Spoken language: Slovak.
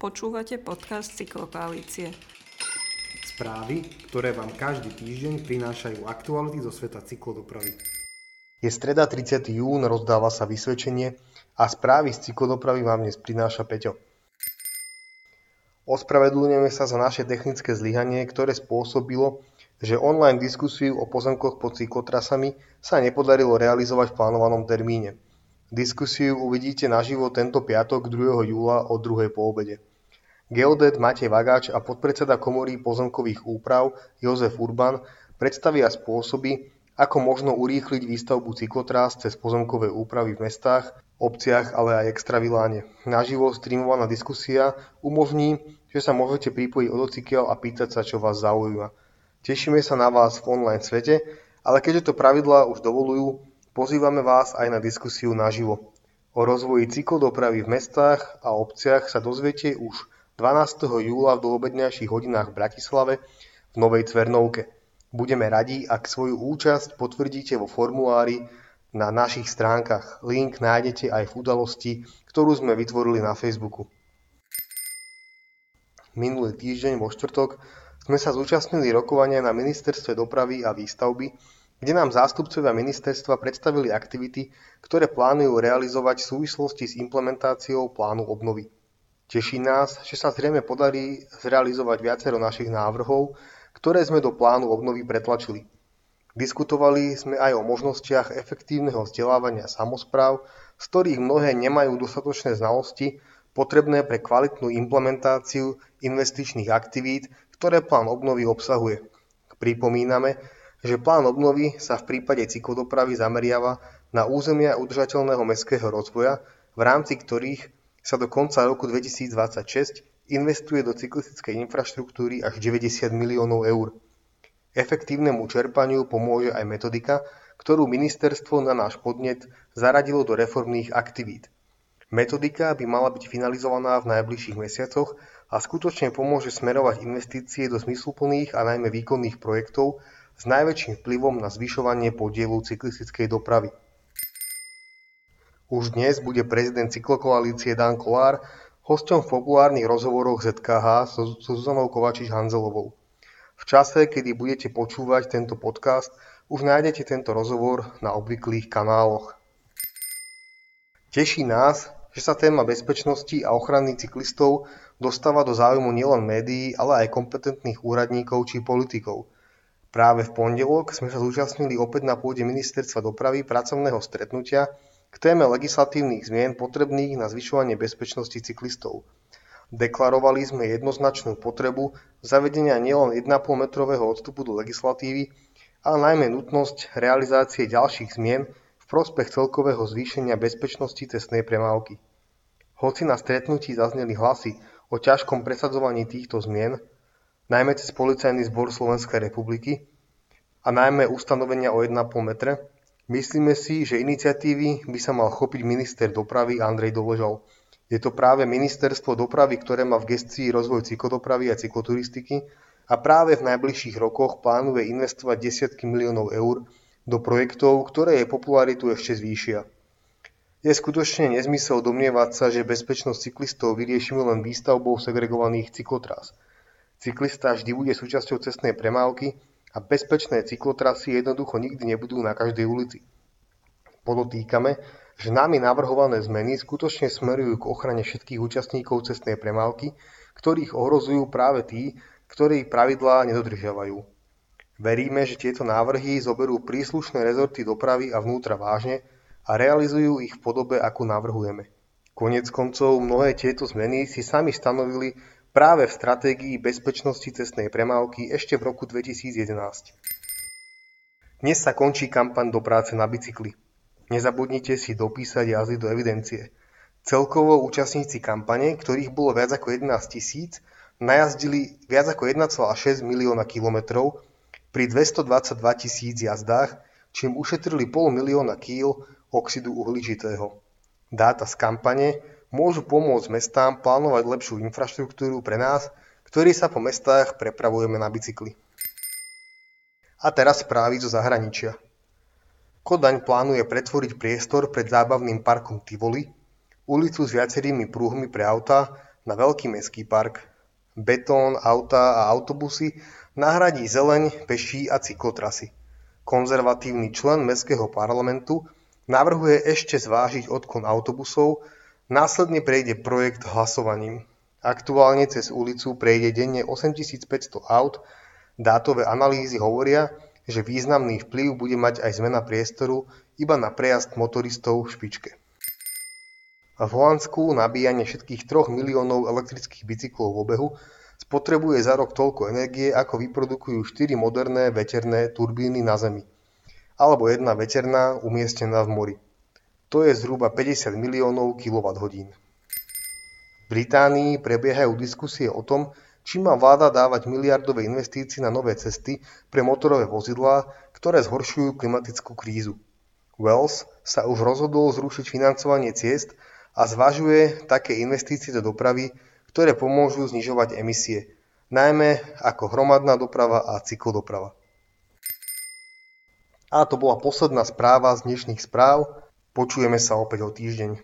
Počúvate podcast Cyklokoalície. Správy, ktoré vám každý týždeň prinášajú aktuality zo sveta cyklodopravy. Je streda 30. jún, rozdáva sa vysvedčenie a správy z cyklodopravy vám dnes prináša Peťo. Ospravedlňujeme sa za naše technické zlyhanie, ktoré spôsobilo, že online diskusiu o pozemkoch pod cyklotrasami sa nepodarilo realizovať v plánovanom termíne. Diskusiu uvidíte naživo tento piatok 2. júla o 2. po obede. Geodet Matej Vagáč a podpredseda Komory pozemkových úprav Jozef Urban predstavia spôsoby, ako možno urýchliť výstavbu cyklotrás cez pozemkové úpravy v mestách, obciach, ale aj extraviláne. Naživo streamovaná diskusia umožní, že sa môžete pripojiť od ocykel a pýtať sa, čo vás zaujíma. Tešíme sa na vás v online svete, ale keďže to pravidlá už dovolujú, pozývame vás aj na diskusiu naživo. O rozvoji cyklodopravy v mestách a obciach sa dozviete už 12. júla v doobednejších hodinách v Bratislave v Novej Cvernovke. Budeme radi, ak svoju účasť potvrdíte vo formulári na našich stránkach. Link nájdete aj v udalosti, ktorú sme vytvorili na Facebooku. Minulý týždeň vo štvrtok sme sa zúčastnili rokovania na Ministerstve dopravy a výstavby, kde nám zástupcovia ministerstva predstavili aktivity, ktoré plánujú realizovať v súvislosti s implementáciou plánu obnovy. Teší nás, že sa zrejme podarí zrealizovať viacero našich návrhov, ktoré sme do plánu obnovy pretlačili. Diskutovali sme aj o možnostiach efektívneho vzdelávania samozpráv, z ktorých mnohé nemajú dostatočné znalosti potrebné pre kvalitnú implementáciu investičných aktivít, ktoré plán obnovy obsahuje. Pripomíname, že plán obnovy sa v prípade cyklodopravy zameriava na územia udržateľného mestského rozvoja, v rámci ktorých sa do konca roku 2026 investuje do cyklistickej infraštruktúry až 90 miliónov eur. Efektívnemu čerpaniu pomôže aj metodika, ktorú ministerstvo na náš podnet zaradilo do reformných aktivít. Metodika by mala byť finalizovaná v najbližších mesiacoch a skutočne pomôže smerovať investície do zmysluplných a najmä výkonných projektov s najväčším vplyvom na zvyšovanie podielu cyklistickej dopravy. Už dnes bude prezident cyklokoalície Dan Kolár hosťom v populárnych rozhovoroch ZKH so, Zuzanou Kovačič-Hanzelovou. V čase, kedy budete počúvať tento podcast, už nájdete tento rozhovor na obvyklých kanáloch. Teší nás, že sa téma bezpečnosti a ochrany cyklistov dostáva do záujmu nielen médií, ale aj kompetentných úradníkov či politikov. Práve v pondelok sme sa zúčastnili opäť na pôde ministerstva dopravy pracovného stretnutia, k téme legislatívnych zmien potrebných na zvyšovanie bezpečnosti cyklistov. Deklarovali sme jednoznačnú potrebu zavedenia nielen 1,5 metrového odstupu do legislatívy, ale najmä nutnosť realizácie ďalších zmien v prospech celkového zvýšenia bezpečnosti cestnej premávky. Hoci na stretnutí zazneli hlasy o ťažkom presadzovaní týchto zmien, najmä cez Policajný zbor Slovenskej republiky a najmä ustanovenia o 1,5 metre, Myslíme si, že iniciatívy by sa mal chopiť minister dopravy Andrej Doležal. Je to práve ministerstvo dopravy, ktoré má v gestii rozvoj cyklodopravy a cykloturistiky a práve v najbližších rokoch plánuje investovať desiatky miliónov eur do projektov, ktoré jej popularitu ešte zvýšia. Je skutočne nezmysel domnievať sa, že bezpečnosť cyklistov vyriešime len výstavbou segregovaných cyklotrás. Cyklista vždy bude súčasťou cestnej premávky a bezpečné cyklotrasy jednoducho nikdy nebudú na každej ulici. Podotýkame, že nami navrhované zmeny skutočne smerujú k ochrane všetkých účastníkov cestnej premávky, ktorých ohrozujú práve tí, ktorí pravidlá nedodržiavajú. Veríme, že tieto návrhy zoberú príslušné rezorty dopravy a vnútra vážne a realizujú ich v podobe, ako navrhujeme. Konec koncov mnohé tieto zmeny si sami stanovili práve v stratégii bezpečnosti cestnej premávky ešte v roku 2011. Dnes sa končí kampaň do práce na bicykli. Nezabudnite si dopísať jazdy do evidencie. Celkovo účastníci kampane, ktorých bolo viac ako 11 tisíc, najazdili viac ako 1,6 milióna kilometrov pri 222 tisíc jazdách, čím ušetrili pol milióna kíl oxidu uhličitého. Dáta z kampane môžu pomôcť mestám plánovať lepšiu infraštruktúru pre nás, ktorí sa po mestách prepravujeme na bicykli. A teraz správy zo zahraničia. Kodaň plánuje pretvoriť priestor pred zábavným parkom Tivoli, ulicu s viacerými prúhmi pre auta, na veľký mestský park. Betón, auta a autobusy nahradí zeleň, peší a cyklotrasy. Konzervatívny člen mestského parlamentu navrhuje ešte zvážiť odklon autobusov, následne prejde projekt hlasovaním. Aktuálne cez ulicu prejde denne 8500 aut, dátové analýzy hovoria, že významný vplyv bude mať aj zmena priestoru iba na prejazd motoristov v špičke. V Holandsku nabíjanie všetkých 3 miliónov elektrických bicyklov v obehu spotrebuje za rok toľko energie, ako vyprodukujú 4 moderné veterné turbíny na Zemi. Alebo jedna veterná umiestnená v mori. To je zhruba 50 miliónov kWh. V Británii prebiehajú diskusie o tom, či má vláda dávať miliardové investície na nové cesty pre motorové vozidlá, ktoré zhoršujú klimatickú krízu. Wells sa už rozhodol zrušiť financovanie ciest a zvažuje také investície do dopravy, ktoré pomôžu znižovať emisie, najmä ako hromadná doprava a cyklodoprava. A to bola posledná správa z dnešných správ. Počujeme sa opäť o týždeň.